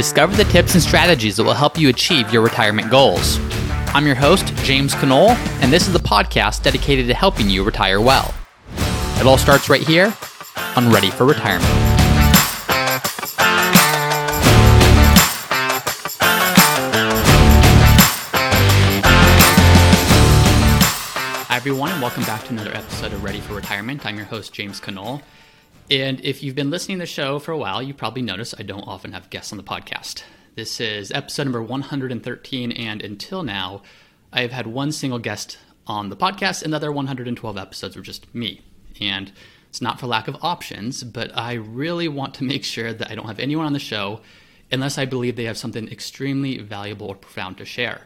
Discover the tips and strategies that will help you achieve your retirement goals. I'm your host, James Conole, and this is the podcast dedicated to helping you retire well. It all starts right here on Ready for Retirement. Hi, everyone, and welcome back to another episode of Ready for Retirement. I'm your host, James Conole. And if you've been listening to the show for a while, you probably noticed I don't often have guests on the podcast. This is episode number 113, and until now, I have had one single guest on the podcast, and the other 112 episodes were just me. And it's not for lack of options, but I really want to make sure that I don't have anyone on the show unless I believe they have something extremely valuable or profound to share.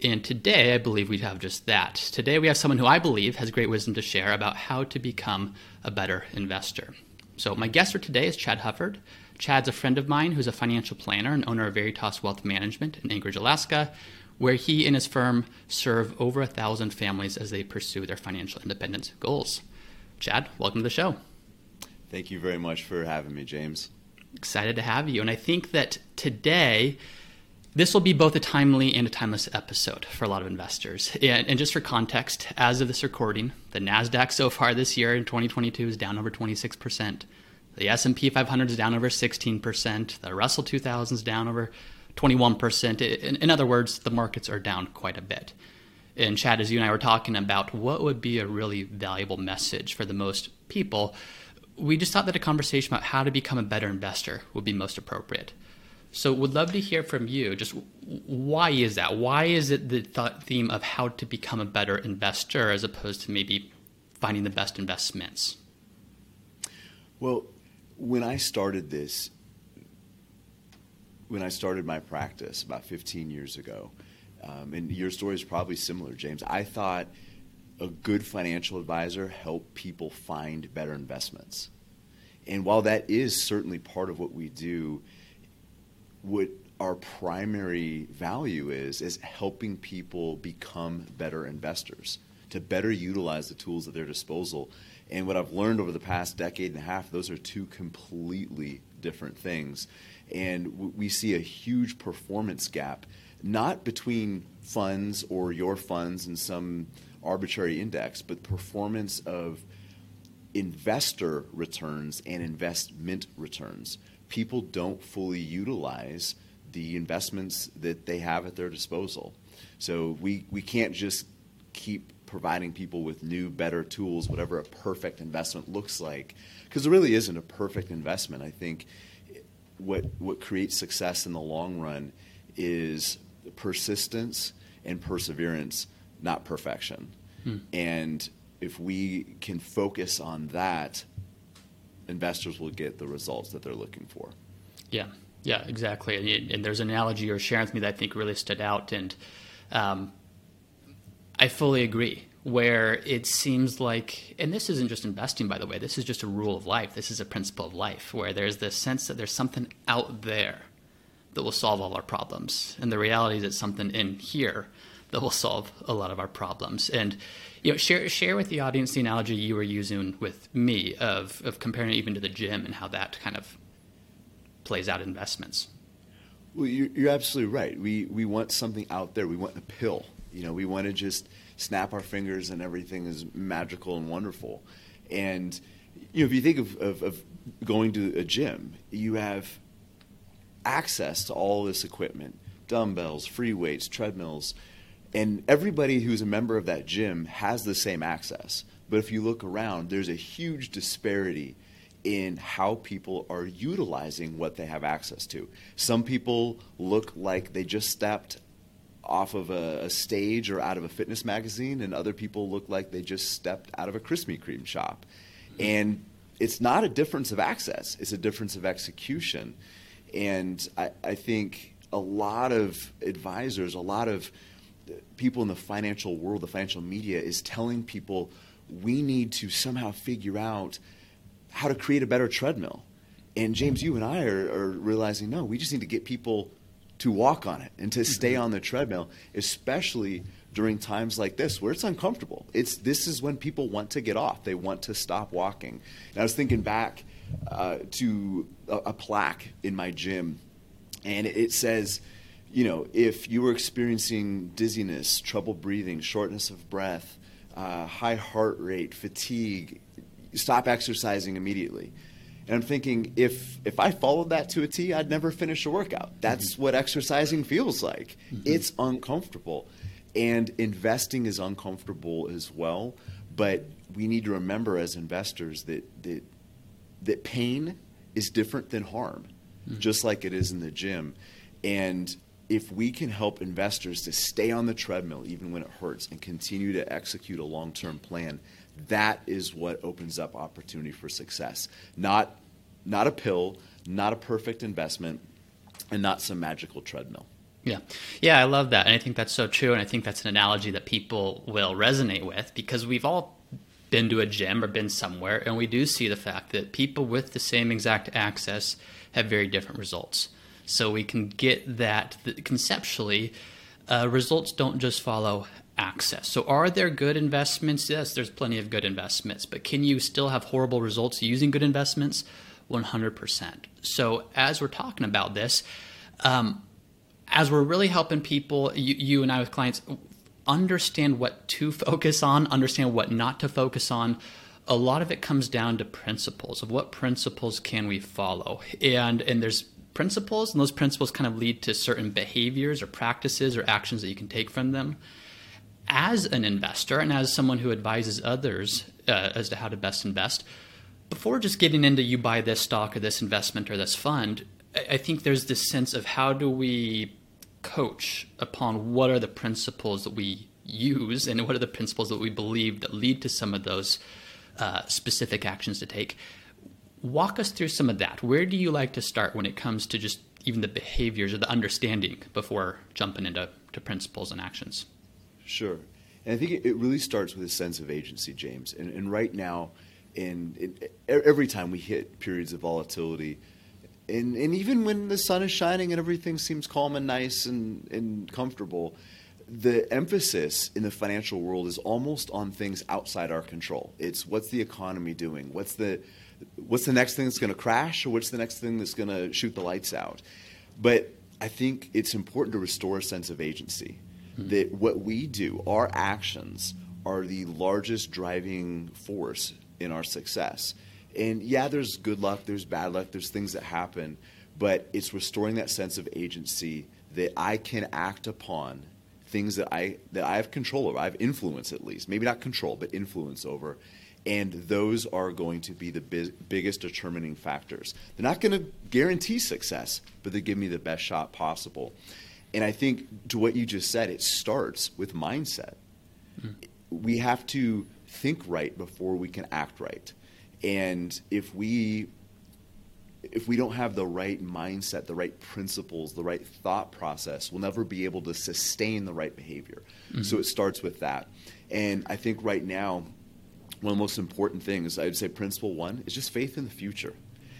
And today, I believe we have just that. Today, we have someone who I believe has great wisdom to share about how to become a better investor. So, my guest for today is Chad Hufford. Chad's a friend of mine who's a financial planner and owner of Veritas Wealth Management in Anchorage, Alaska, where he and his firm serve over a thousand families as they pursue their financial independence goals. Chad, welcome to the show. Thank you very much for having me, James. Excited to have you. And I think that today, this will be both a timely and a timeless episode for a lot of investors. And, and, just for context, as of this recording, the Nasdaq so far this year in 2022 is down over 26%. The S&P 500 is down over 16%. The Russell 2000 is down over 21%. In, in other words, the markets are down quite a bit. And Chad, as you and I were talking about what would be a really valuable message for the most people, we just thought that a conversation about how to become a better investor would be most appropriate. So, would love to hear from you. Just why is that? Why is it the th- theme of how to become a better investor as opposed to maybe finding the best investments? Well, when I started this, when I started my practice about 15 years ago, um, and your story is probably similar, James. I thought a good financial advisor helped people find better investments, and while that is certainly part of what we do what our primary value is is helping people become better investors to better utilize the tools at their disposal. And what i've learned over the past decade and a half those are two completely different things. And we see a huge performance gap not between funds or your funds and some arbitrary index but performance of investor returns and investment returns people don't fully utilize the investments that they have at their disposal. So we, we can't just keep providing people with new, better tools, whatever a perfect investment looks like, because there really isn't a perfect investment. I think what, what creates success in the long run is persistence and perseverance, not perfection. Hmm. And if we can focus on that, investors will get the results that they're looking for. Yeah, yeah, exactly. And there's an analogy you're sharing with me that I think really stood out, and um, I fully agree. Where it seems like, and this isn't just investing, by the way, this is just a rule of life. This is a principle of life where there's this sense that there's something out there that will solve all our problems. And the reality is it's something in here that will solve a lot of our problems. And you know, share share with the audience the analogy you were using with me of of comparing it even to the gym and how that kind of plays out investments. Well, you're, you're absolutely right. We we want something out there. We want a pill. You know, we want to just snap our fingers and everything is magical and wonderful. And you know, if you think of, of, of going to a gym, you have access to all this equipment dumbbells, free weights, treadmills and everybody who's a member of that gym has the same access. But if you look around, there's a huge disparity in how people are utilizing what they have access to. Some people look like they just stepped off of a, a, stage or out of a fitness magazine, and other people look like they just stepped out of a Krispy Kreme shop. And it's not a difference of access, it's a difference of execution. And I, I think a lot of advisors, a lot of people in the financial world, the financial media, is telling people we need to somehow figure out how to create a better treadmill. And James, you and I are, are realizing no, we just need to get people to walk on it and to stay mm-hmm. on the treadmill, especially during times like this where it's uncomfortable. It's this is when people want to get off. They want to stop walking. And I was thinking back uh, to a, a, plaque in my gym and it says, you know, if you were experiencing dizziness, trouble breathing, shortness of breath, uh, high heart rate, fatigue, stop exercising immediately. And I'm thinking, if if I followed that to a T, I'd never finish a workout. That's mm-hmm. what exercising feels like. Mm-hmm. It's uncomfortable, and investing is uncomfortable as well. But we need to remember as investors that that that pain is different than harm, mm-hmm. just like it is in the gym. And if we can help investors to stay on the treadmill even when it hurts and continue to execute a long term plan, that is what opens up opportunity for success. Not, not a pill, not a perfect investment, and not some magical treadmill. Yeah. Yeah, I love that. And I think that's so true. And I think that's an analogy that people will resonate with because we've all been to a gym or been somewhere, and we do see the fact that people with the same exact access have very different results. So we can get that, conceptually, uh, results don't just follow access. So are there good investments? Yes, there's plenty of good investments, but can you still have horrible results using good investments? 100%. So as we're talking about this, um, as we're really helping people, you, you and I with clients, understand what to focus on, understand what not to focus on. A lot of it comes down to principles of what principles can we follow, and and there's principles, and those principles kind of lead to certain behaviors or practices or actions that you can take from them. As an investor and as someone who advises others uh, as to how to best invest, before just getting into you buy this stock or this investment or this fund, I think there's this sense of how do we coach upon what are the principles that we use and what are the principles that we believe that lead to some of those uh, specific actions to take. Walk us through some of that. Where do you like to start when it comes to just even the behaviors or the understanding before jumping into to principles and actions? Sure. And I think it really starts with a sense of agency, James. And, and right now, in, in, every time we hit periods of volatility, and, and even when the sun is shining and everything seems calm and nice and, and comfortable, the emphasis in the financial world is almost on things outside our control. It's what's the economy doing? What's the what's the next thing that's going to crash or what's the next thing that's going to shoot the lights out? But I think it's important to restore a sense of agency. Mm-hmm. That what we do, our actions, are the largest driving force in our success. And yeah, there's good luck, there's bad luck, there's things that happen, but it's restoring that sense of agency that I can act upon things that I that I have control over. I have influence at least, maybe not control, but influence over. And those are going to be the biggest determining factors. They're not going to guarantee success, but they give me the best shot possible. And I think to what you just said, it starts with mindset. Mm. We have to think right before we can act right. And if we if we don't have the right mindset, the right principles, the right thought process, we'll never be able to sustain the right behavior. Mm-hmm. So it starts with that. And I think right now, one of the most important things, I'd say principle one, is just faith in the future.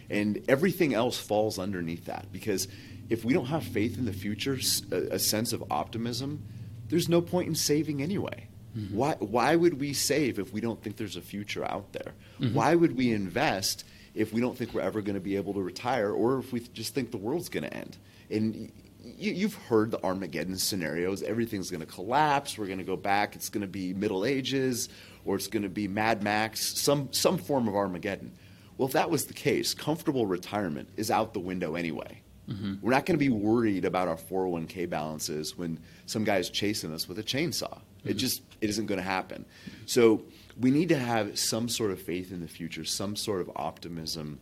And everything else falls underneath that because if we don't have faith in the future, a, a sense of optimism, there's no point in saving anyway. Mm-hmm. Why, why would we save if we don't think there's a future out there? Mm-hmm. Why would we invest if we don't think we're ever going to be able to retire or if we just think the world's going to end? And you, have heard the Armageddon scenarios. Everything's going to collapse. We're going to go back. It's going to be Middle Ages or it's going to be Mad Max, some, some form of Armageddon. Well, if that was the case, comfortable retirement is out the window anyway. Mm-hmm. We're not going to be worried about our 401k balances when some guy's chasing us with a chainsaw. Mm-hmm. It just it isn't going to happen. So we need to have some sort of faith in the future, some sort of optimism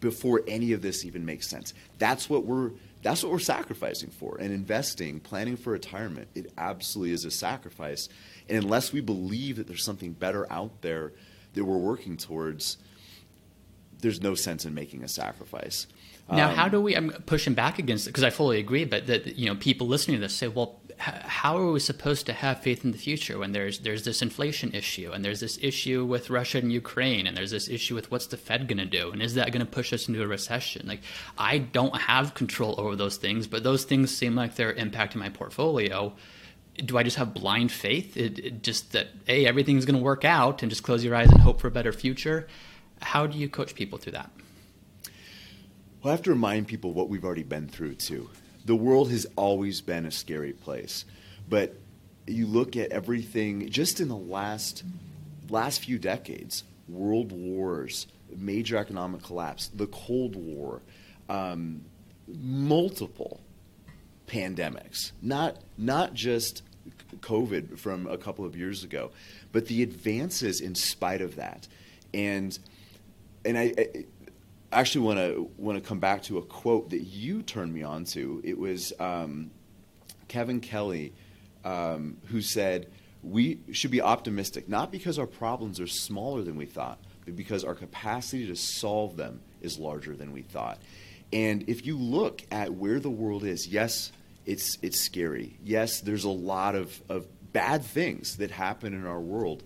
before any of this even makes sense. That's what we're that's what we're sacrificing for. And investing, planning for retirement, it absolutely is a sacrifice. And unless we believe that there's something better out there that we're working towards, there's no sense in making a sacrifice. Now, um, how do we? I'm pushing back against it because I fully agree. But that you know, people listening to this say, "Well, how are we supposed to have faith in the future when there's there's this inflation issue and there's this issue with Russia and Ukraine and there's this issue with what's the Fed going to do and is that going to push us into a recession? Like, I don't have control over those things, but those things seem like they're impacting my portfolio." do I just have blind faith? It, it just that hey, everything's going to work out, and just close your eyes and hope for a better future. How do you coach people through that? Well, I have to remind people what we've already been through, too. The world has always been a scary place. But you look at everything just in the last, last few decades world wars, major economic collapse, the Cold War, um, multiple pandemics, not, not just COVID from a couple of years ago, but the advances in spite of that. And, and I, I actually want to want to come back to a quote that you turned me on to. It was um, Kevin Kelly um, who said, "We should be optimistic, not because our problems are smaller than we thought, but because our capacity to solve them is larger than we thought." And if you look at where the world is, yes, it's it's scary. Yes, there's a lot of, of bad things that happen in our world,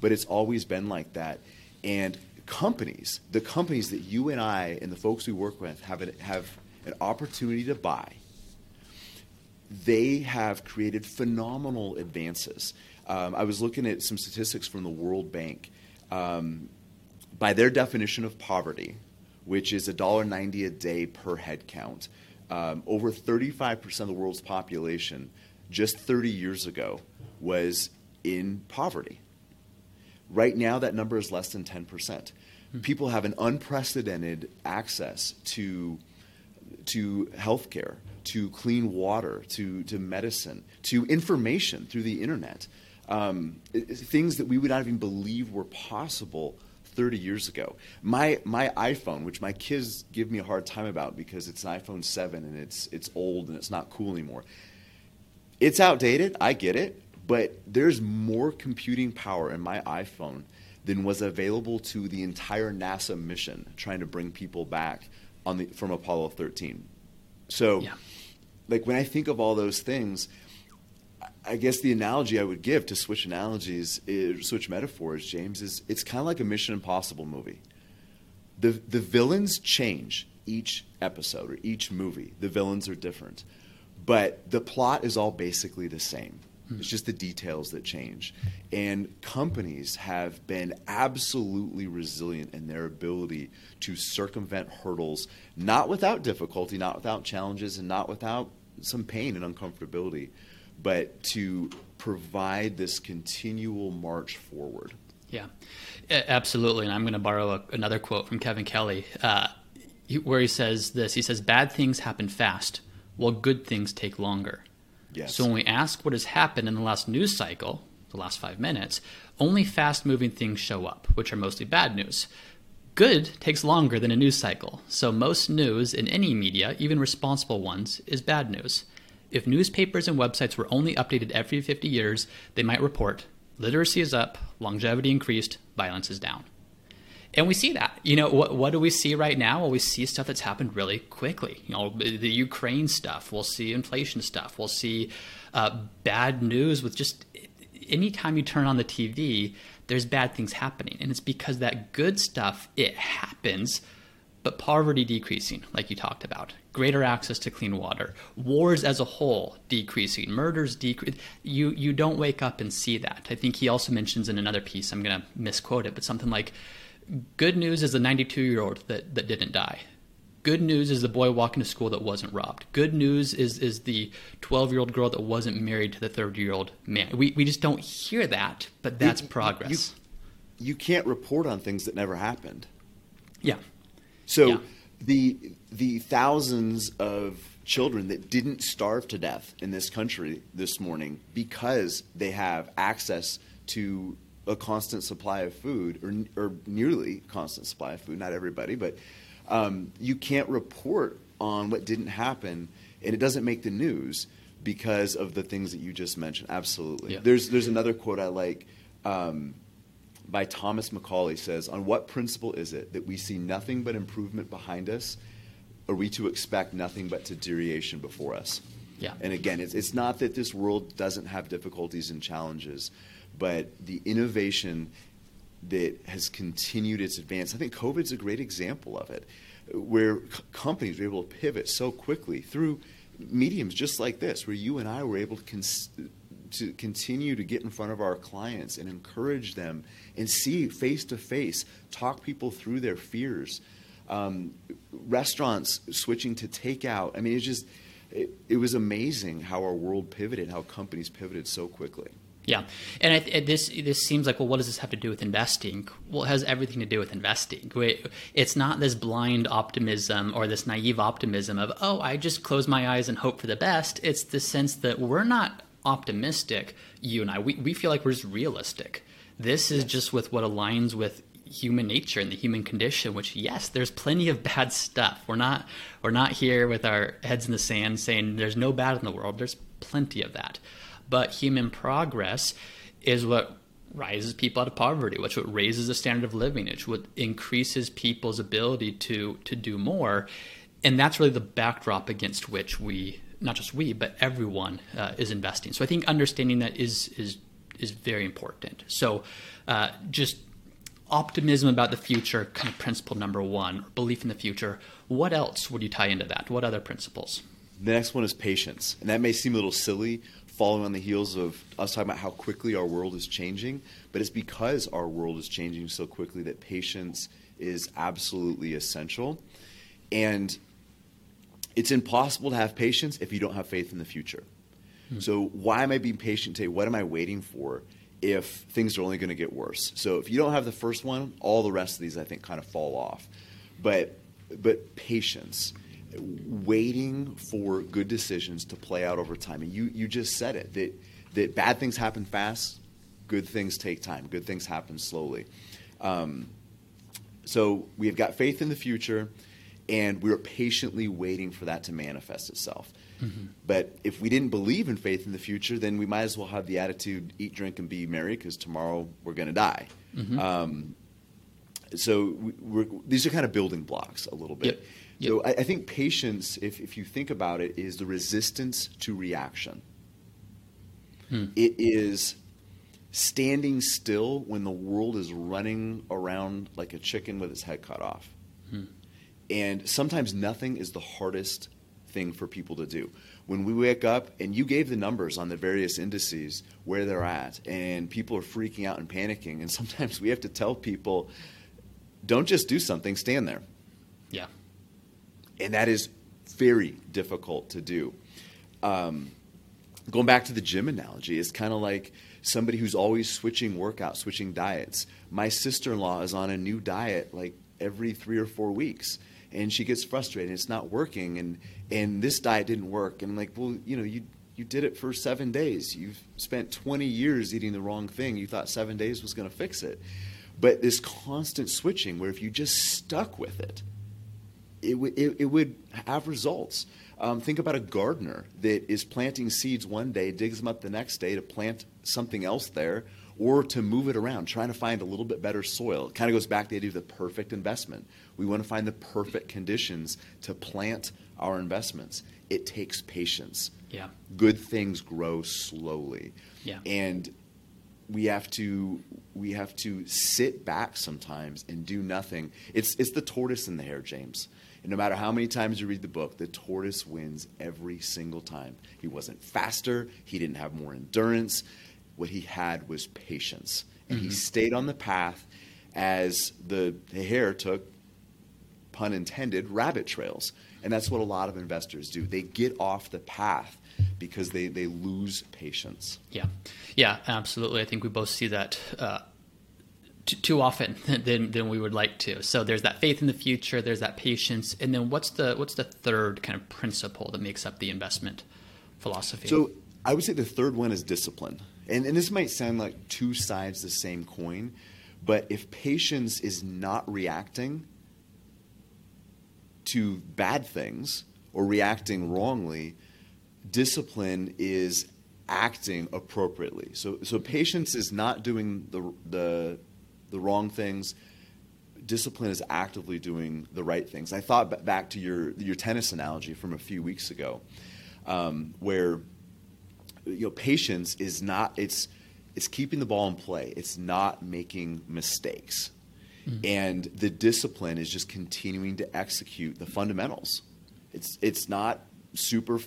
but it's always been like that. And companies, the companies that you and I and the folks we work with have, a, have an opportunity to buy, they have created phenomenal advances. Um, I was looking at some statistics from the World Bank. Um, by their definition of poverty, which is $1.90 a day per head count, um, over 35% of the world's population just 30 years ago was in poverty. Right now, that number is less than 10%. Mm-hmm. People have an unprecedented access to, to healthcare, to clean water, to, to medicine, to information through the internet. Um, things that we would not even believe were possible 30 years ago. My, my iPhone, which my kids give me a hard time about because it's an iPhone 7 and it's, it's old and it's not cool anymore. It's outdated, I get it, but there's more computing power in my iPhone than was available to the entire NASA mission trying to bring people back on the, from Apollo 13. So, yeah. like when I think of all those things, I guess the analogy I would give to switch analogies, is, switch metaphors, James, is it's kind of like a Mission Impossible movie. The, the villains change each episode or each movie. The villains are different. But the plot is all basically the same. Hmm. It's just the details that change. And companies have been absolutely resilient in their ability to circumvent hurdles, not without difficulty, not without challenges, and not without some pain and uncomfortability but to provide this continual march forward. Yeah, absolutely. And I'm going to borrow a, another quote from Kevin Kelly, uh, where he says this: He says, "Bad things happen fast, while good things take longer." Yes. So when we ask what has happened in the last news cycle, the last five minutes, only fast-moving things show up, which are mostly bad news. Good takes longer than a news cycle, so most news in any media, even responsible ones, is bad news. If newspapers and websites were only updated every 50 years, they might report literacy is up, longevity increased, violence is down. And we see that. You know, what, what do we see right now? Well, we see stuff that's happened really quickly. You know, the Ukraine stuff. We'll see inflation stuff. We'll see uh, bad news with just anytime you turn on the TV, there's bad things happening. And it's because that good stuff, it happens, but poverty decreasing, like you talked about, greater access to clean water, wars as a whole decreasing, murders decrease. You you don't wake up and see that. I think he also mentions in another piece. I'm going to misquote it, but something like, "Good news is the 92 year old that that didn't die." Good news is the boy walking to school that wasn't robbed. Good news is is the 12 year old girl that wasn't married to the 30 year old man. We we just don't hear that, but that's you, progress. You, you can't report on things that never happened. Yeah. So yeah. the the thousands of children that didn't starve to death in this country this morning because they have access to a constant supply of food or, or nearly constant supply of food not everybody but um, you can't report on what didn't happen and it doesn't make the news because of the things that you just mentioned absolutely yeah. there's there's another quote i like um, by Thomas Macaulay says, On what principle is it that we see nothing but improvement behind us? Are we to expect nothing but deterioration before us? Yeah. And again, it's, it's not that this world doesn't have difficulties and challenges, but the innovation that has continued its advance. I think COVID's a great example of it, where c- companies were able to pivot so quickly through mediums just like this, where you and I were able to cons- to continue to get in front of our clients and encourage them and see face to face, talk people through their fears. Um, restaurants switching to takeout. I mean, it's just it, it was amazing how our world pivoted, how companies pivoted so quickly. Yeah, and I, this this seems like well, what does this have to do with investing? Well, it has everything to do with investing. It's not this blind optimism or this naive optimism of oh, I just close my eyes and hope for the best. It's the sense that we're not optimistic. You and I, we we feel like we're just realistic. This is just with what aligns with human nature and the human condition which yes there's plenty of bad stuff we're not we're not here with our heads in the sand saying there's no bad in the world there's plenty of that but human progress is what rises people out of poverty, which what raises the standard of living, which what increases people's ability to to do more, and that's really the backdrop against which we, not just we, but everyone uh, is investing. So I think understanding that is is is very important. So uh, just optimism about the future, kind of principle number one, belief in the future. What else would you tie into that? What other principles? The next one is patience, and that may seem a little silly, following on the heels of us talking about how quickly our world is changing, but it's because our world is changing so quickly that patience is absolutely essential. And it's impossible to have patience if you don't have faith in the future. Hmm. So, why am I being patient today? What am I waiting for if things are only going to get worse? So, if you don't have the first one, all the rest of these I think kind of fall off. But but patience waiting for good decisions to play out over time. And you, you just said it that, that bad things happen fast, good things take time, good things happen slowly. Um, so we have got faith in the future, and we're patiently waiting for that to manifest itself. Mm-hmm. But if we didn't believe in faith in the future, then we might as well have the attitude eat, drink, and be merry because tomorrow we're going to die. Mm-hmm. Um, so these are kind of building blocks a little bit. Yep. Yep. So I, I, think patience, if, if you think about it, is the resistance to reaction. Hmm. It is standing still when the world is running around like a chicken with its head cut off. Hmm. And sometimes nothing is the hardest thing for people to do. When we wake up, and you gave the numbers on the various indices where they're at, and people are freaking out and panicking, and sometimes we have to tell people, don't just do something, stand there. And that is very difficult to do. Um, going back to the gym analogy, it's kind of like somebody who's always switching workouts, switching diets. My sister in law is on a new diet like every three or four weeks. And she gets frustrated. It's not working, and and this diet didn't work. And I'm like, well, you know, you you did it for seven days. You've spent 20 years eating the wrong thing. You thought seven days was going to fix it. But this constant switching, where if you just stuck with it, it, w- it, it would have results. Um, think about a gardener that is planting seeds one day, digs them up the next day to plant something else there, or to move it around, trying to find a little bit better soil. It kind of goes back to the idea of the perfect investment. We want to find the perfect conditions to plant our investments. It takes patience. Yeah. Good things grow slowly. Yeah. And we have to we have to sit back sometimes and do nothing. It's it's the tortoise and the hare, James. And no matter how many times you read the book, the tortoise wins every single time. He wasn't faster, he didn't have more endurance. What he had was patience. And mm-hmm. he stayed on the path as the, the hare took, pun intended, rabbit trails. And that's what a lot of investors do. They get off the path because they, they lose patience. Yeah. Yeah, absolutely. I think we both see that. Uh, too often than, than we would like to. So there's that faith in the future, there's that patience, and then what's the what's the third kind of principle that makes up the investment philosophy? So I would say the third one is discipline, and and this might sound like two sides of the same coin, but if patience is not reacting to bad things or reacting wrongly, discipline is acting appropriately. So so patience is not doing the the the wrong things. Discipline is actively doing the right things. I thought back to your your tennis analogy from a few weeks ago, um, where you know patience is not it's it's keeping the ball in play. It's not making mistakes, mm-hmm. and the discipline is just continuing to execute the fundamentals. It's it's not super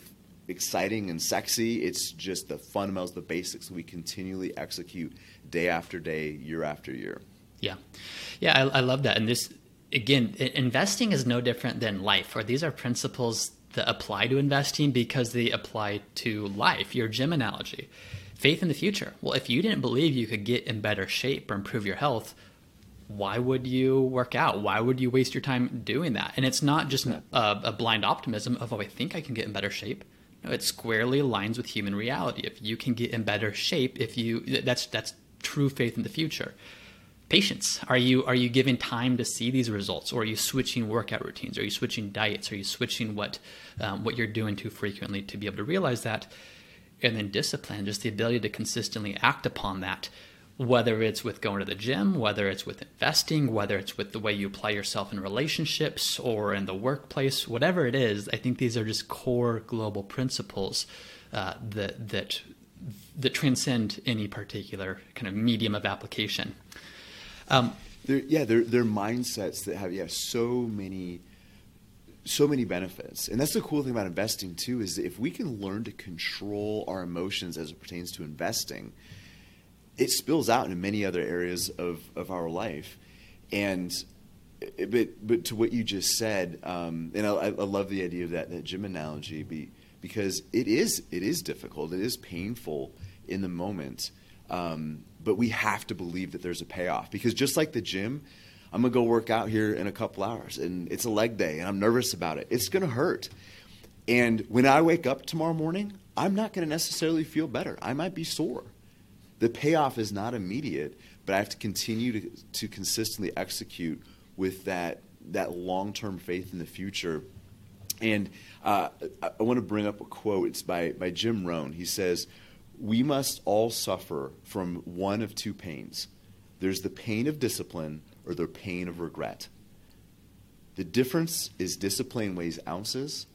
exciting and sexy. It's just the fundamentals, the basics we continually execute day after day, year after year. Yeah, yeah, I, I love that. And this again, investing is no different than life, or these are principles that apply to investing because they apply to life. Your gym analogy, faith in the future. Well, if you didn't believe you could get in better shape or improve your health, why would you work out? Why would you waste your time doing that? And it's not just a, a blind optimism of, oh, I think I can get in better shape. No, it squarely aligns with human reality. If you can get in better shape, if you that's that's true faith in the future patience. Are you are you giving time to see these results or are you switching workout routines? Are you switching diets? Are you switching what um, what you're doing too frequently to be able to realize that? And then discipline just the ability to consistently act upon that whether it's with going to the gym whether it's with investing whether it's with the way you apply yourself in relationships or in the workplace whatever it is i think these are just core global principles uh, that that that transcend any particular kind of medium of application um, they're, yeah, they're, they're mindsets that have yeah so many so many benefits. And that's the cool thing about investing too is that if we can learn to control our emotions as it pertains to investing, it spills out into many other areas of, of our life. And but but to what you just said, um, and I, I, love the idea of that that gym analogy, be, because it is it is difficult, it is painful in the moment. Um, but we have to believe that there's a payoff because just like the gym, I'm gonna go work out here in a couple hours and it's a leg day and I'm nervous about it. It's gonna hurt. And when I wake up tomorrow morning, I'm not gonna necessarily feel better. I might be sore. The payoff is not immediate, but I have to continue to, to consistently execute with that that long term faith in the future. And uh, I, I want to bring up a quote. It's by, by Jim Rohn. He says, we must all suffer from one of two pains there's the pain of discipline or the pain of regret. The difference is discipline weighs ounces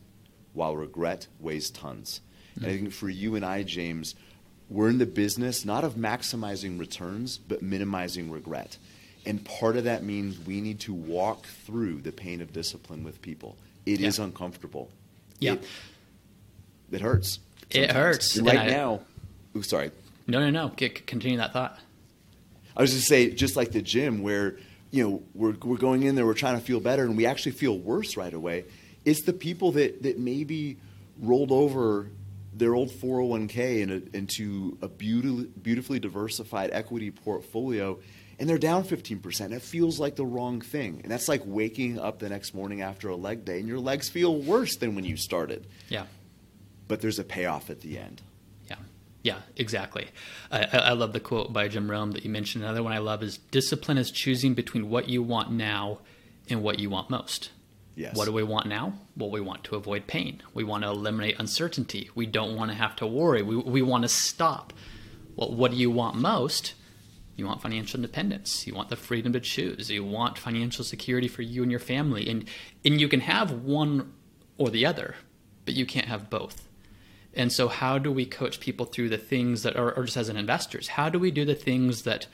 while regret weighs tons. Mm-hmm. And I think for you and I, James, we're in the business not of maximizing returns, but minimizing regret. And part of that means we need to walk through the pain of discipline with people. It yeah. is uncomfortable. Yeah. It, it hurts. Sometimes. It hurts. right I, now, Ooh, sorry. No, no, no. continue that thought. I was just say, just like the gym, where you know we're we're going in there, we're trying to feel better, and we actually feel worse right away. It's the people that that maybe rolled over their old 401k in a, into a beautifully, beautifully diversified equity portfolio, and they're down 15%. It feels like the wrong thing, and that's like waking up the next morning after a leg day, and your legs feel worse than when you started. Yeah. But there's a payoff at the end. Yeah, exactly. I, I, love the quote by Jim Rohn that you mentioned. Another one I love is discipline is choosing between what you want now and what you want most. Yes. What do we want now? Well, we want to avoid pain. We want to eliminate uncertainty. We don't want to have to worry. We, we want to stop. Well, what do you want most? You want financial independence. You want the freedom to choose. You want financial security for you and your family. And, and you can have one or the other, but you can't have both. And so, how do we coach people through the things that, or, or just as an investors, how do we do the things that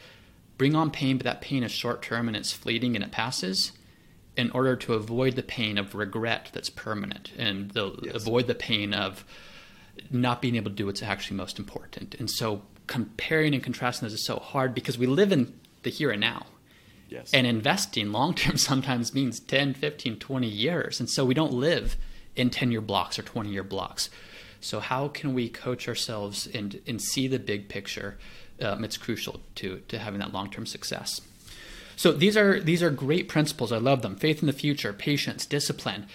bring on pain, but that pain is short term and it's fleeting and it passes, in order to avoid the pain of regret that's permanent and the, yes. avoid the pain of not being able to do what's actually most important. And so, comparing and contrasting this is so hard because we live in the here and now. Yes. And investing long term sometimes means 10, 15, 20 years. And so we don't live in 10 year blocks or 20 year blocks. So how can we coach ourselves and and see the big picture? Um, it's crucial to to having that long term success. So these are these are great principles. I love them. Faith in the future, patience, discipline.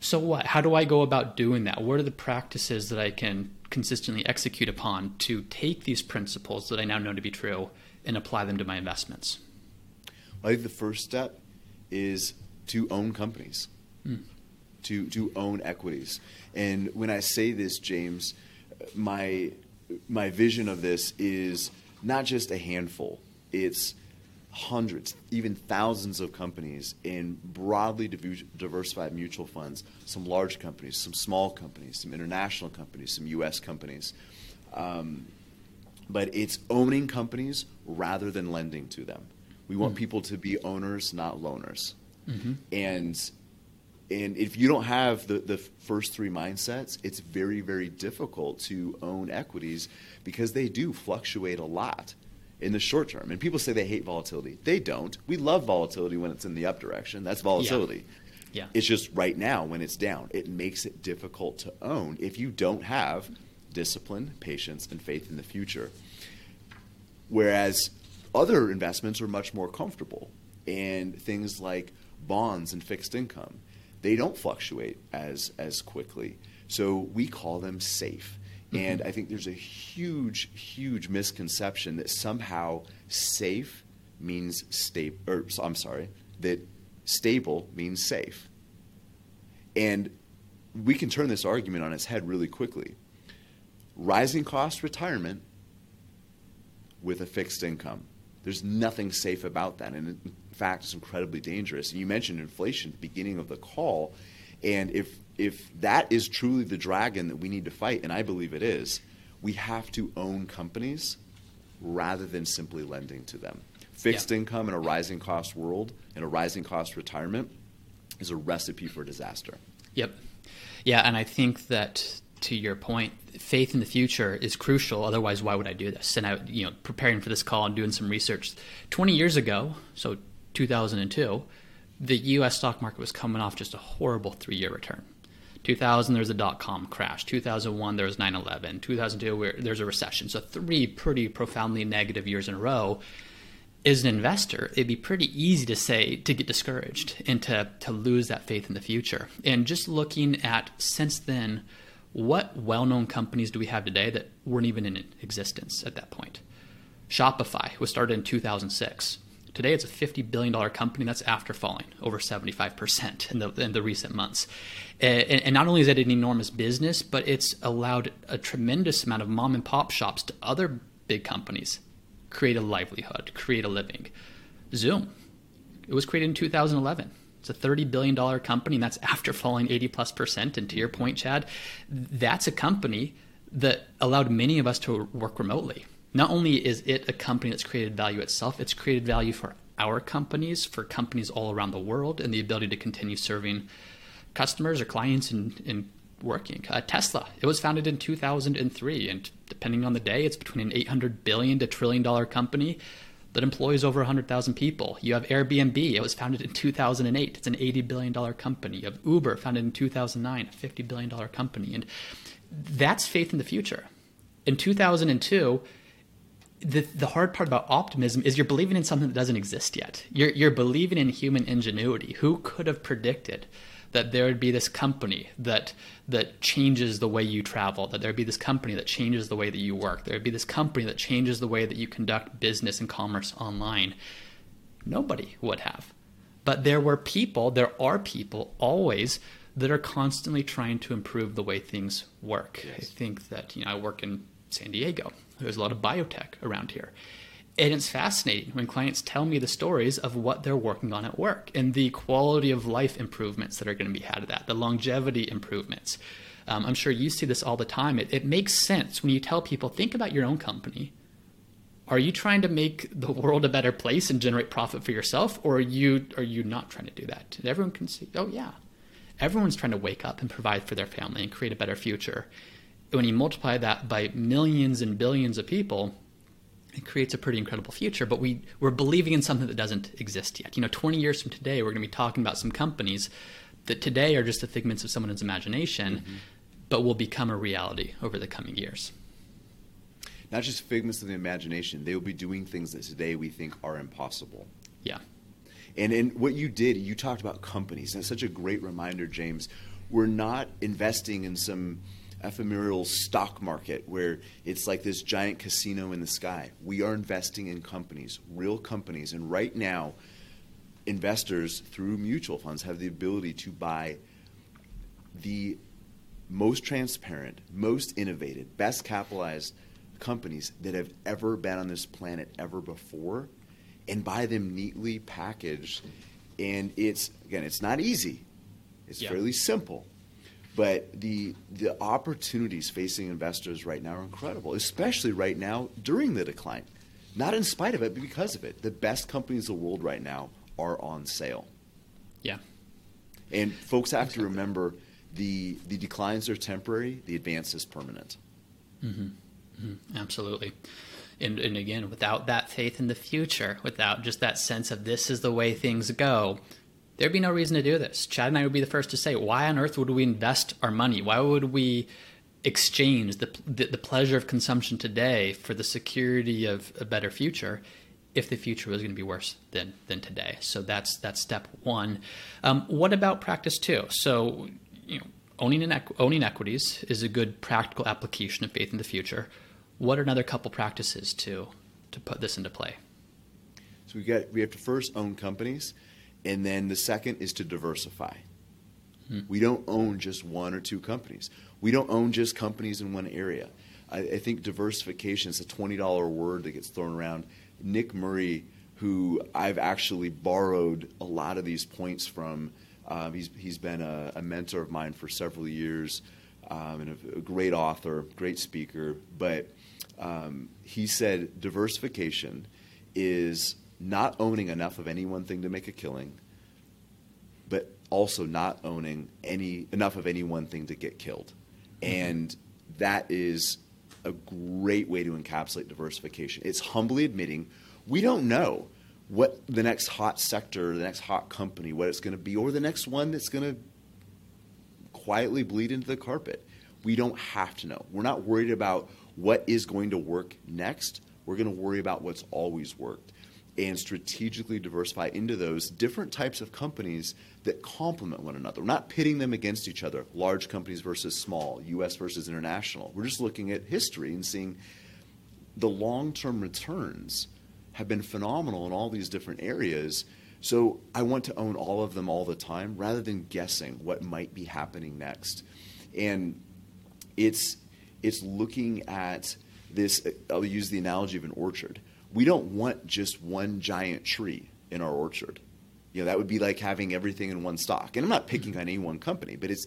So what? How do I go about doing that? What are the practices that I can consistently execute upon to take these principles that I now know to be true and apply them to my investments? I think the first step is to own companies. Mm to, to own equities. And when I say this, James, my, my vision of this is not just a handful, it's hundreds, even thousands of companies in broadly diversified mutual funds, some large companies, some small companies, some international companies, some U.S. companies. Um, but it's owning companies rather than lending to them. We want mm-hmm. people to be owners, not loaners. Mm-hmm. And and if you don't have the, the first three mindsets, it's very, very difficult to own equities because they do fluctuate a lot. in the short term. And people say they hate volatility. They don't. We love volatility when it's in the up direction. That's volatility. Yeah. It's just right now when it's down, it makes it difficult to own if you don't have discipline, patience, and faith in the future. Whereas other investments are much more comfortable. And things like bonds and fixed income, they don't fluctuate as, as quickly. So we call them safe. Mm-hmm. And I think there's a huge, huge misconception that somehow safe means stable, or I'm sorry, that stable means safe. And we can turn this argument on its head really quickly. Rising cost retirement with a fixed income. There's nothing safe about that. And fact, is incredibly dangerous. And you mentioned inflation at the beginning of the call. And if, if that is truly the dragon that we need to fight, and I believe it is, we have to own companies rather than simply lending to them. Fixed yeah. income in a rising cost world, in a rising cost retirement, is a recipe for disaster. Yep. Yeah, and I think that to your point, faith in the future is crucial. Otherwise, why would I do this? And I, you know, preparing for this call and doing some research. Twenty years ago, so 2002, the U.S. stock market was coming off just a horrible three-year return. 2000, there's a dot-com crash. 2001, there was 9/11. 2002, there's a recession. So three pretty profoundly negative years in a row. As an investor, it'd be pretty easy to say to get discouraged and to to lose that faith in the future. And just looking at since then what well known companies do we have today that weren't even in existence at that point? Shopify was started in 2006. Today, it's a $50 billion company that's after falling over 75% in the, in the recent months. And, and not only is it an enormous business, but it's allowed a tremendous amount of mom and pop shops to other big companies create a livelihood, create a living. Zoom, it was created in 2011. It's a $30 billion company, and that's after falling 80 plus percent. And to your point, Chad, that's a company that allowed many of us to work remotely. Not only is it a company that's created value itself, it's created value for our companies, for companies all around the world, and the ability to continue serving customers or clients and, and working. Uh, Tesla, it was founded in 2003, and depending on the day, it's between an 800 billion to trillion dollar company that employs over 100,000 people. You have Airbnb, it was founded in 2008. It's an $80 billion company. You have Uber, founded in 2009, a $50 billion company. And that's faith in the future. In 2002, the, the hard part about optimism is you're believing in something that doesn't exist yet. You're, you're believing in human ingenuity. Who could have predicted that there would be this company that that changes the way you travel, that there'd be this company that changes the way that you work, there'd be this company that changes the way that you conduct business and commerce online. Nobody would have. But there were people, there are people always that are constantly trying to improve the way things work. Yes. I think that, you know, I work in San Diego. There's a lot of biotech around here. And it's fascinating when clients tell me the stories of what they're working on at work and the quality of life improvements that are going to be had of that, the longevity improvements. Um, I'm sure you see this all the time. It, it makes sense when you tell people, think about your own company. Are you trying to make the world a better place and generate profit for yourself, or are you are you not trying to do that? And everyone can see, oh yeah, everyone's trying to wake up and provide for their family and create a better future. When you multiply that by millions and billions of people, it creates a pretty incredible future. But we we're believing in something that doesn't exist yet. You know, 20 years from today, we're going to be talking about some companies that today are just the figments of someone's imagination, mm-hmm. but will become a reality over the coming years. Not just figments of the imagination; they will be doing things that today we think are impossible. Yeah. And in what you did, you talked about companies, and it's such a great reminder, James. We're not investing in some ephemeral stock market where it's like this giant casino in the sky. We are investing in companies, real companies. And right now, investors through mutual funds have the ability to buy the most transparent, most innovative, best capitalized companies that have ever been on this planet ever before and buy them neatly packaged. And it's, again, it's not easy, it's yeah. fairly simple but the the opportunities facing investors right now are incredible, especially right now during the decline. Not in spite of it, but because of it. The best companies in the world right now are on sale. Yeah. And folks have to remember the the declines are temporary, the advance is permanent. Mm-hmm. Mm-hmm. Absolutely. And, and again, without that faith in the future, without just that sense of this is the way things go, there'd be no reason to do this. Chad and I would be the first to say, why on earth would we invest our money? Why would we exchange the, the, the pleasure of consumption today for the security of a better future? if the future was going to be worse than than today. So that's that's step one. Um, what about practice two? So you know, owning an equ- owning equities is a good practical application of faith in the future. What are another couple practices to to put this into play? So we got we have to first own companies, and then the second is to diversify. Hmm. We don't own just one or two companies. We don't own just companies in one area. I, I think diversification is a twenty dollar word that gets thrown around. Nick Murray, who I've actually borrowed a lot of these points from. Um, he's he's been a, a, mentor of mine for several years, um, and a, a, great author, great speaker. But um, he said diversification is not owning enough of any one thing to make a killing, but also not owning any enough of any one thing to get killed, mm-hmm. and that is a great way to encapsulate diversification. It's humbly admitting we don't know what the next hot sector, the next hot company, what it's going to be, or the next one that's going to quietly bleed into the carpet. We don't have to know. We're not worried about what is going to work next. We're going to worry about what's always worked and strategically diversify into those different types of companies that complement one another. We're not pitting them against each other, large companies versus small, US versus international. We're just looking at history and seeing the long term returns have been phenomenal in all these different areas. So I want to own all of them all the time rather than guessing what might be happening next. And it's it's looking at this I'll use the analogy of an orchard we don't want just one giant tree in our orchard. You know, that would be like having everything in one stock. And I'm not picking on any one company, but it's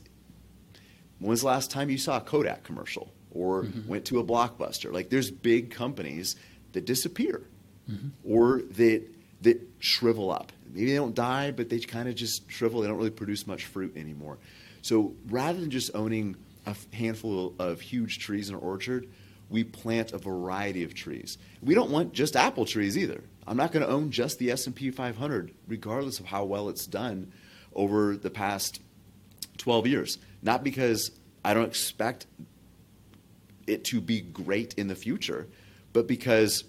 when's the last time you saw a Kodak commercial or mm-hmm. went to a blockbuster? Like there's big companies that disappear mm-hmm. or that that shrivel up. Maybe they don't die, but they kind of just shrivel. They don't really produce much fruit anymore. So rather than just owning a handful of huge trees in an orchard, we plant a variety of trees. We don't want just apple trees either. I'm not going to own just the S&P 500 regardless of how well it's done over the past 12 years. Not because I don't expect it to be great in the future, but because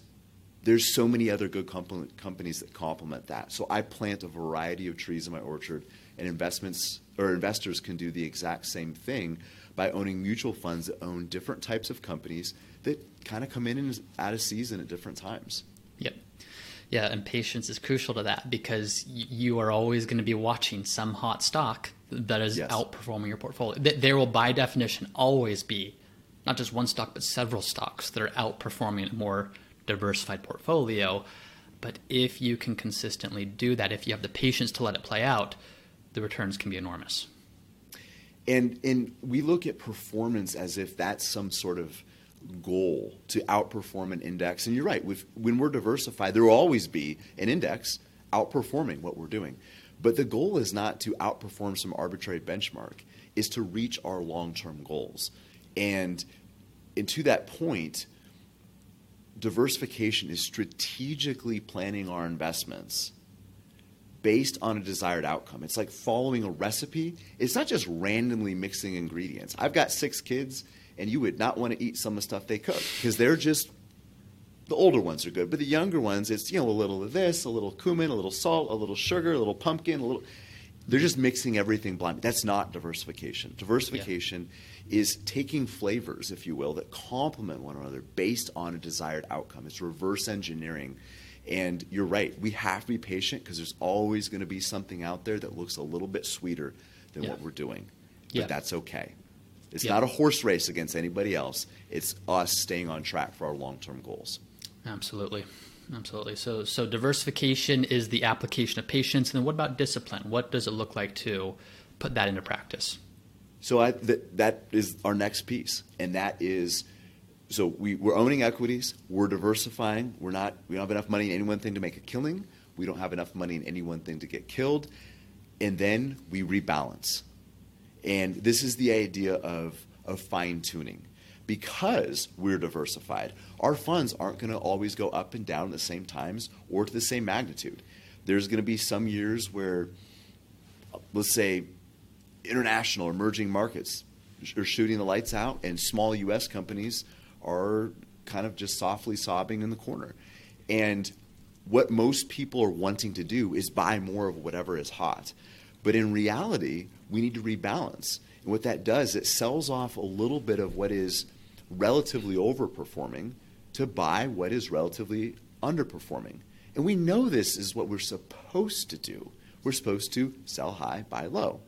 there's so many other good comp- companies that complement that. So I plant a variety of trees in my orchard, and investments or investors can do the exact same thing by owning mutual funds that own different types of companies that kind of come in and out of season at different times. Yep. Yeah, and patience is crucial to that because you are always going to be watching some hot stock that is yes. outperforming your portfolio. There will, by definition, always be not just one stock, but several stocks that are outperforming a more diversified portfolio. But if you can consistently do that, if you have the patience to let it play out, the returns can be enormous. And and we look at performance as if that's some sort of goal to outperform an index. And you're right, when we're diversified, there will always be an index outperforming what we're doing. But the goal is not to outperform some arbitrary benchmark, is to reach our long-term goals. And, and to that point, diversification is strategically planning our investments based on a desired outcome. It's like following a recipe. It's not just randomly mixing ingredients. I've got six kids, and you would not want to eat some of the stuff they cook because they're just the older ones are good, but the younger ones, it's you know a little of this, a little cumin, a little salt, a little sugar, a little pumpkin, a little. They're just mixing everything blind. That's not diversification. Diversification yeah. is taking flavors, if you will, that complement one another based on a desired outcome. It's reverse engineering and you're right, we have to be patient because there's always going to be something out there that looks a little bit sweeter than yeah. what we're doing. But yeah. that's okay. It's yeah. not a horse race against anybody else. It's us staying on track for our long-term goals. Absolutely. Absolutely. So so diversification is the application of patience and then what about discipline? What does it look like to put that into practice? So I, th- that is our next piece and that is so we, we're owning equities, we're diversifying, we're not, we don't have enough money in any one thing to make a killing, we don't have enough money in any one thing to get killed, and then we rebalance. And this is the idea of, of fine tuning. because we're diversified. Our funds aren't going to always go up and down at the same times or to the same magnitude. There's going to be some years where, let's say, international emerging markets are shooting the lights out, and small U.S. companies are kind of just softly sobbing in the corner. And what most people are wanting to do is buy more of whatever is hot. But in reality, we need to rebalance. And what that does, it sells off a little bit of what is relatively overperforming to buy what is relatively underperforming. And we know this is what we're supposed to do. We're supposed to sell high, buy low.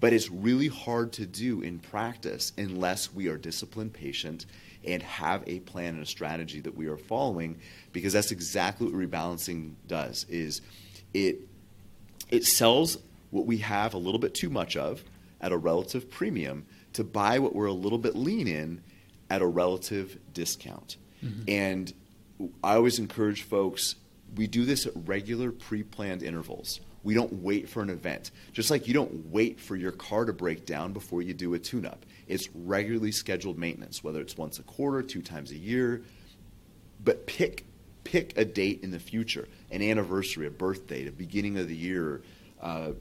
But it's really hard to do in practice unless we are disciplined, patient, and have a plan and a strategy that we are following because that's exactly what rebalancing does is it it sells what we have a little bit too much of at a relative premium to buy what we're a little bit lean in at a relative discount. Mm-hmm. And I always encourage folks we do this at regular pre-planned intervals. We don't wait for an event. Just like you don't wait for your car to break down before you do a tune up. It's regularly scheduled maintenance, whether it's once a quarter, two times a year. But pick pick a date in the future, an anniversary, a birthday, the beginning of the year. Uh,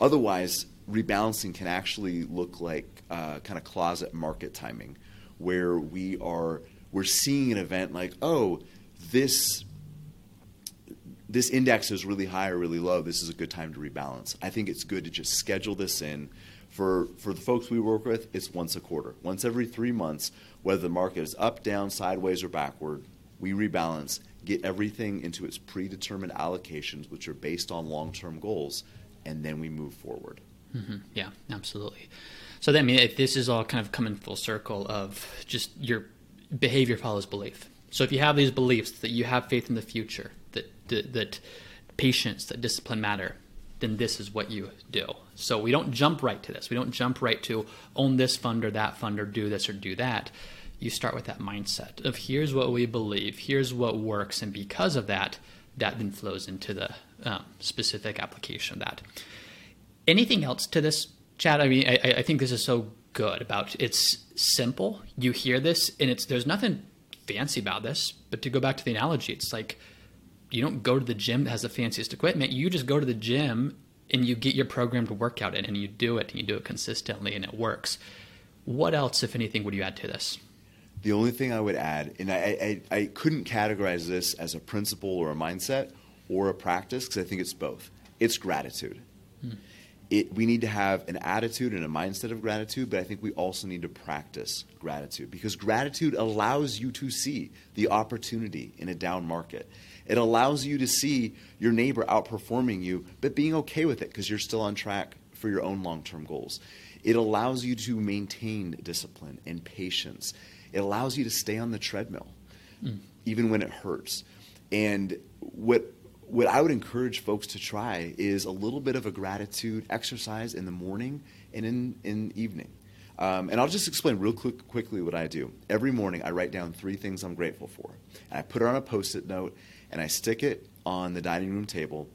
otherwise, rebalancing can actually look like uh, kind of closet market timing, where we are we're seeing an event like, oh, this this index is really high or really low. This is a good time to rebalance. I think it's good to just schedule this in. For, for the folks we work with, it's once a quarter. Once every three months, whether the market is up, down, sideways, or backward, we rebalance, get everything into its predetermined allocations, which are based on long term goals, and then we move forward. Mm-hmm. Yeah, absolutely. So, then, I mean, if this is all kind of coming full circle of just your behavior follows belief. So, if you have these beliefs that you have faith in the future, that, that, that patience, that discipline matter, then this is what you do. So we don't jump right to this. We don't jump right to own this fund or that fund or do this or do that. You start with that mindset of here's what we believe, here's what works, and because of that, that then flows into the um, specific application of that. Anything else to this, Chad? I mean, I, I think this is so good about it's simple. You hear this, and it's there's nothing fancy about this. But to go back to the analogy, it's like you don't go to the gym that has the fanciest equipment. You just go to the gym and you get your programmed workout in and you do it and you do it consistently and it works. What else, if anything, would you add to this? The only thing I would add, and I, I, I couldn't categorize this as a principle or a mindset or a practice because I think it's both. It's gratitude. Hmm. It, we need to have an attitude and a mindset of gratitude, but I think we also need to practice gratitude because gratitude allows you to see the opportunity in a down market. It allows you to see your neighbor outperforming you, but being okay with it because you're still on track for your own long term goals. It allows you to maintain discipline and patience. It allows you to stay on the treadmill, mm. even when it hurts. And what what I would encourage folks to try is a little bit of a gratitude exercise in the morning and in in evening. Um, and I'll just explain real quick, quickly what I do. Every morning, I write down three things I'm grateful for. And I put it on a post it note, and I stick it on the dining room table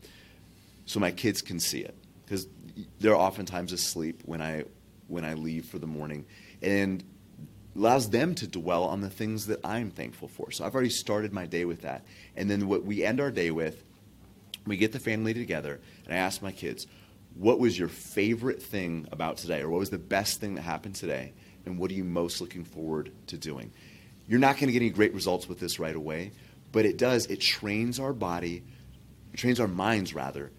so my kids can see it because they're oftentimes asleep when I when I leave for the morning and allows them to dwell on the things that I'm thankful for. So I've already started my day with that. And then what we end our day with, we get the family together and I ask my kids, what was your favorite thing about today or what was the best thing that happened today and what are you most looking forward to doing? You're not going to get any great results with this right away, but it does, it trains our body, trains our minds rather,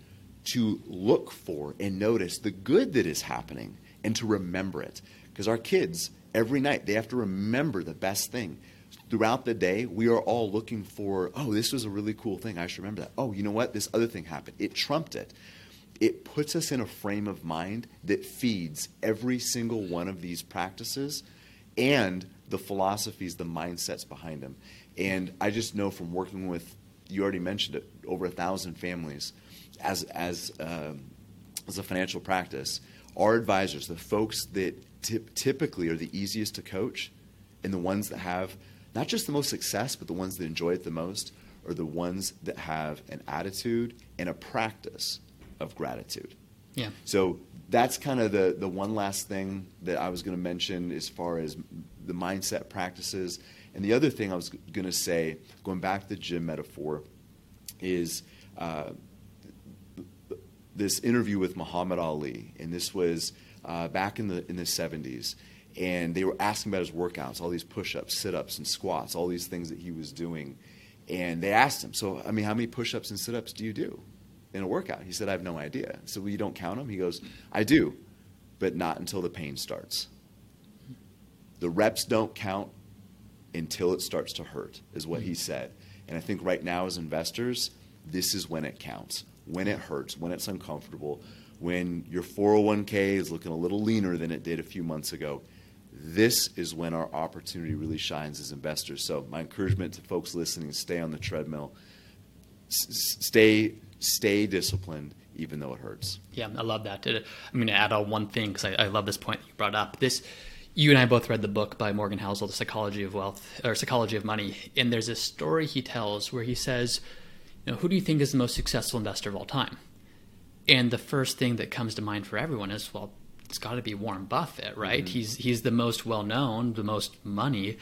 to look for and notice the good that is happening and to remember it. Because our kids, every night, they have to remember the best thing. Throughout the day, we are all looking for, oh, this was a really cool thing. I should remember that. Oh, you know what? This other thing happened. It trumped it. It puts us in a frame of mind that feeds every single one of these practices and the philosophies, the mindsets behind them. And I just know from working with, you already mentioned it, over a thousand families as, as, um, as a financial practice, our advisors, the folks that t- typically are the easiest to coach and the ones that have not just the most success, but the ones that enjoy it the most, are the ones that have an attitude and a practice of gratitude. Yeah. So that's kind of the, the one last thing that I was going to mention as far as the mindset practices. And the other thing I was going to say, going back to the gym metaphor, is uh, this interview with Muhammad Ali, and this was uh, back in the in the 70s, and they were asking about his workouts, all these push-ups, sit-ups, and squats, all these things that he was doing, and they asked him, "So, I mean, how many push-ups and sit-ups do you do in a workout?" He said, "I have no idea." So, well, you don't count them? He goes, "I do, but not until the pain starts. The reps don't count until it starts to hurt," is what he said. And I think right now, as investors, this is when it counts when it hurts, when it's uncomfortable, when your 401k is looking a little leaner than it did a few months ago. This is when our opportunity really shines as investors. So, my encouragement to folks listening: stay on the treadmill, S- stay stay disciplined, even though it hurts. Yeah, I love that. I'm going to add on one thing because I, I love this point you brought up. This you and I both read the book by Morgan Housel, The Psychology of Wealth or Psychology of Money, and there's a story he tells where he says you know, who do you think is the most successful investor of all time? And the first thing that comes to mind for everyone is, well, it's got to be Warren Buffett, right? Mm-hmm. He's he's the most well known, the most money.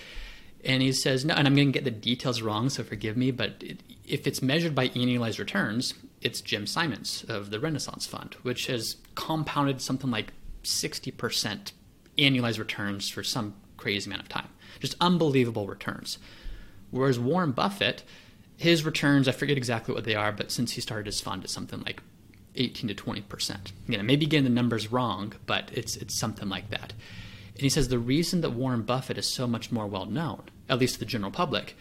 And he says, no, and I'm going to get the details wrong, so forgive me, but it, if it's measured by annualized returns, it's Jim Simons of the Renaissance Fund, which has compounded something like 60% annualized returns for some crazy amount of time. Just unbelievable returns. Whereas Warren Buffett, his returns, I forget exactly what they are, but since he started his fund, it's something like 18 to 20 percent. You know, maybe getting the numbers wrong, but it's it's something like that. And he says the reason that Warren Buffett is so much more well known, at least to the general public,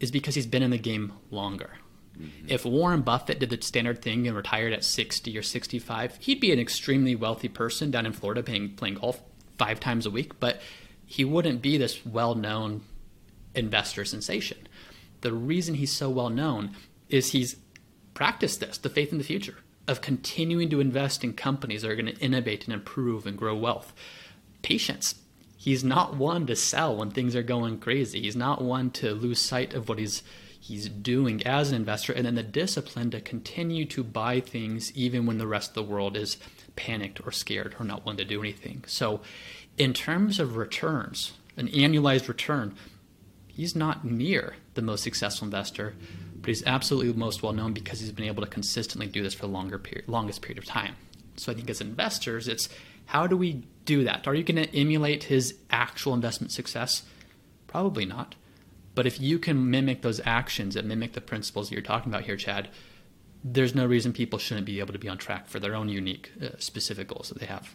is because he's been in the game longer. Mm-hmm. If Warren Buffett did the standard thing and retired at 60 or 65, he'd be an extremely wealthy person down in Florida playing, playing golf five times a week, but he wouldn't be this well known investor sensation the reason he's so well known is he's practiced this, the faith in the future, of continuing to invest in companies that are going to innovate and improve and grow wealth. Patience. He's not one to sell when things are going crazy. He's not one to lose sight of what he's he's doing as an investor and then the discipline to continue to buy things even when the rest of the world is panicked or scared or not willing to do anything. So in terms of returns, an annualized return, he's not near the most successful investor, but he's absolutely most well known because he's been able to consistently do this for the longer period, longest period of time. So I think as investors, it's how do we do that? Are you going to emulate his actual investment success? Probably not. But if you can mimic those actions that mimic the principles that you're talking about here, Chad, there's no reason people shouldn't be able to be on track for their own unique, uh, specific goals that they have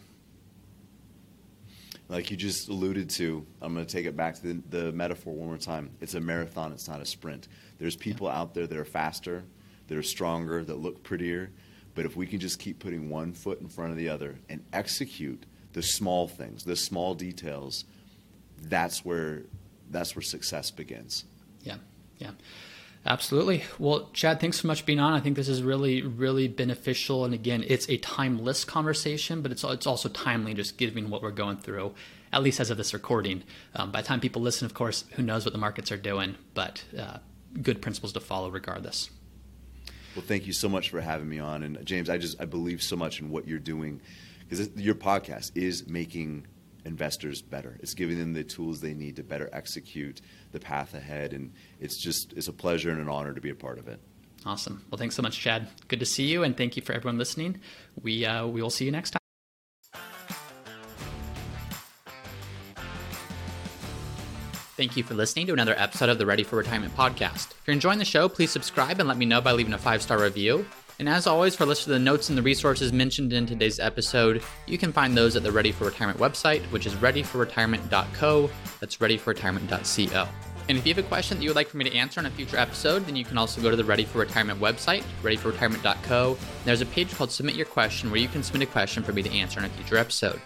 like you just alluded to, I'm going to take it back to the, the, metaphor one more time. It's a marathon, it's not a sprint. There's people yeah. out there that are faster, that are stronger, that look prettier. But if we can just keep putting one foot in front of the other and execute the small things, the small details, that's where that's where success begins. Yeah, yeah. Absolutely. Well, Chad, thanks so much for being on. I think this is really, really beneficial. And again, it's a timeless conversation, but it's it's also timely, just given what we're going through, at least as of this recording. Um, by the time people listen, of course, who knows what the markets are doing, but uh, good principles to follow regardless. Well, thank you so much for having me on. And James, I just I believe so much in what you're doing because your podcast is making investors better. It's giving them the tools they need to better execute the path ahead. And it's just it's a pleasure and an honor to be a part of it. Awesome. Well, thanks so much, Chad. Good to see you, and thank you for everyone listening. We uh, we will see you next time. Thank you for listening to another episode of the Ready for Retirement podcast. If you're enjoying the show, please subscribe and let me know by leaving a five star review. And as always, for a list of the notes and the resources mentioned in today's episode, you can find those at the Ready for Retirement website, which is readyforretirement.co. That's readyforretirement.co. And if you have a question that you would like for me to answer on a future episode, then you can also go to the Ready for Retirement website, readyforretirement.co. There's a page called Submit Your Question where you can submit a question for me to answer in a future episode.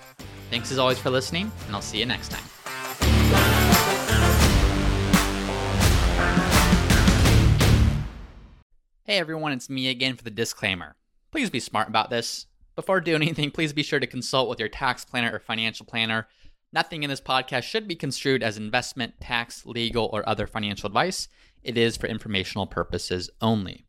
Thanks as always for listening, and I'll see you next time. Hey everyone, it's me again for the disclaimer. Please be smart about this. Before doing anything, please be sure to consult with your tax planner or financial planner. Nothing in this podcast should be construed as investment, tax, legal, or other financial advice. It is for informational purposes only.